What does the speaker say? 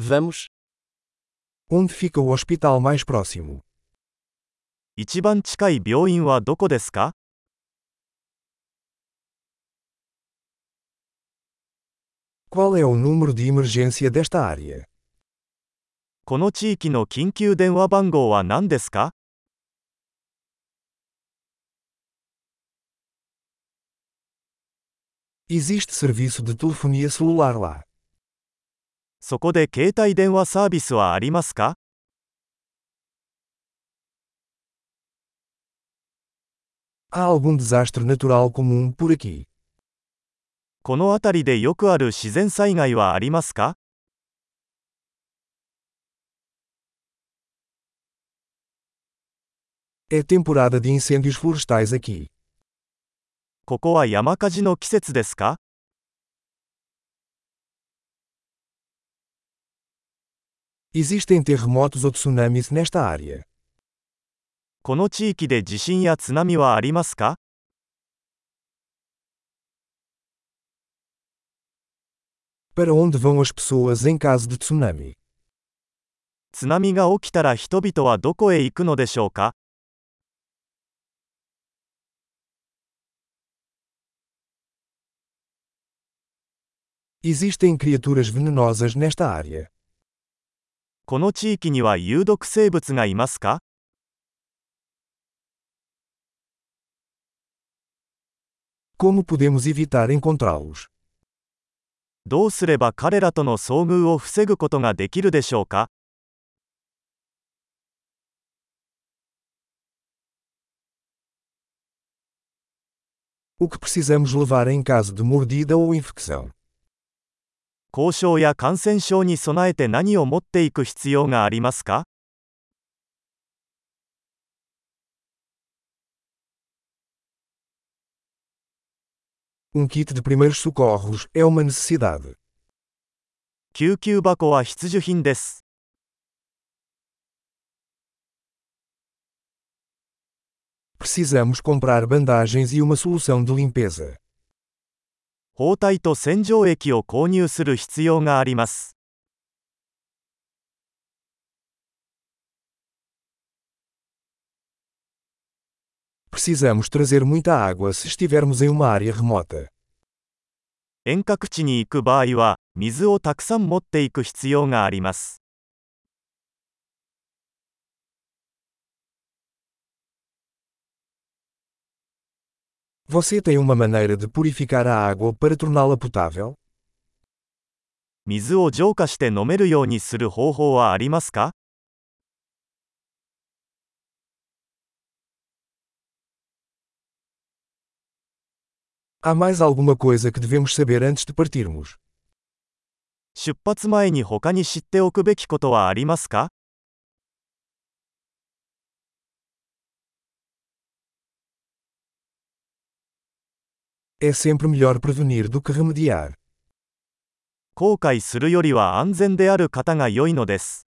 Vamos. Onde fica o hospital mais próximo? 一番近い病院はどこですか Qual é o número de emergência desta área? この地域の緊急電話番号は何ですか Existe serviço de telefonia celular lá. そこで携帯電話サービスはありますか Há algum desastre natural comum por aqui? この辺りでよくある自然災害はありますか É temporada de incêndios florestais aqui. ここは山火事の季節ですか Existem terremotos ou tsunamis nesta área. この地域で地震や津波はありますか Para onde vão as pessoas em caso de tsunami? 津波が起きたら人々はどこへ行くのでしょうか Existem criaturas venenosas nesta área. この地域には有毒生物がいますか?どうすれば彼らとの遭遇を防ぐことができるでしょうか O que precisamos levar em caso de mordida ou infecção? 交渉や感染症に備えて何を持っていく必要がありますか Um kit de primeiros socorros é uma necessidade. 救急箱は必需品です。 Precisamos comprar bandagens e uma solução de limpeza. 包帯と洗浄液を購入する必要があります。Precisamos trazer muita água se estivermos em uma área remota. 遠隔地に行く場合は、水をたくさん持っていく必要があります。Você tem uma maneira de purificar a água para torná-la potável? 水を浄化して飲めるようにする方法はありますか Há mais alguma coisa que devemos saber antes de partirmos? 出発前に他に知っておくべきことはありますか É sempre melhor prevenir do que remediar. 後悔するよりは安全である方が良いのです。